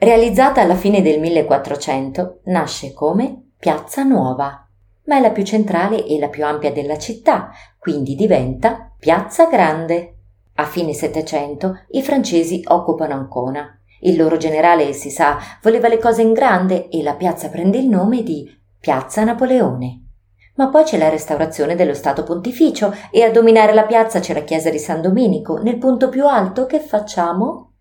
Realizzata alla fine del 1400, nasce come Piazza Nuova, ma è la più centrale e la più ampia della città, quindi diventa Piazza Grande. A fine Settecento i francesi occupano Ancona. Il loro generale, si sa, voleva le cose in grande e la piazza prende il nome di Piazza Napoleone. Ma poi c'è la restaurazione dello Stato Pontificio e a dominare la piazza c'è la chiesa di San Domenico. Nel punto più alto che facciamo?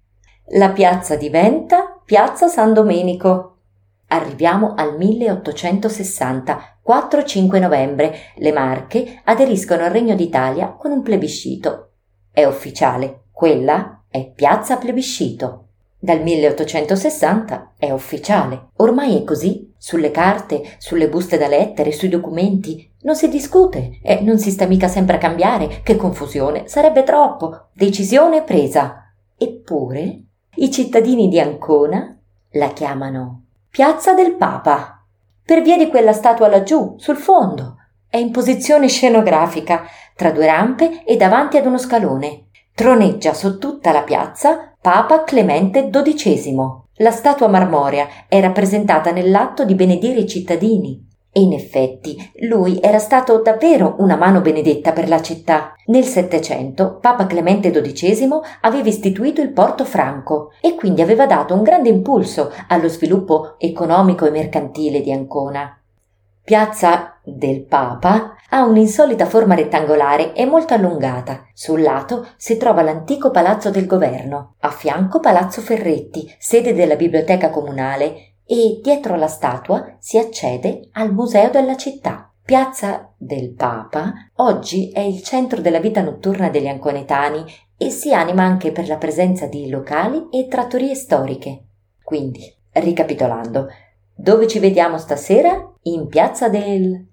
La piazza diventa Piazza San Domenico. Arriviamo al 1860, 4-5 novembre. Le Marche aderiscono al Regno d'Italia con un plebiscito. È ufficiale, quella è Piazza Plebiscito. Dal 1860 è ufficiale. Ormai è così. Sulle carte, sulle buste da lettere, sui documenti. Non si discute e non si sta mica sempre a cambiare. Che confusione. Sarebbe troppo. Decisione presa. Eppure i cittadini di Ancona la chiamano Piazza del Papa. Per via di quella statua laggiù, sul fondo. È in posizione scenografica, tra due rampe e davanti ad uno scalone. Troneggia su tutta la piazza Papa Clemente XII. La statua marmorea è rappresentata nell'atto di benedire i cittadini. E in effetti lui era stato davvero una mano benedetta per la città. Nel Settecento Papa Clemente XII aveva istituito il porto franco e quindi aveva dato un grande impulso allo sviluppo economico e mercantile di Ancona. Piazza del Papa ha un'insolita forma rettangolare e molto allungata. Sul lato si trova l'antico Palazzo del Governo, a fianco Palazzo Ferretti, sede della Biblioteca Comunale, e dietro la statua si accede al Museo della città. Piazza del Papa oggi è il centro della vita notturna degli anconetani e si anima anche per la presenza di locali e trattorie storiche. Quindi, ricapitolando, dove ci vediamo stasera? In Piazza del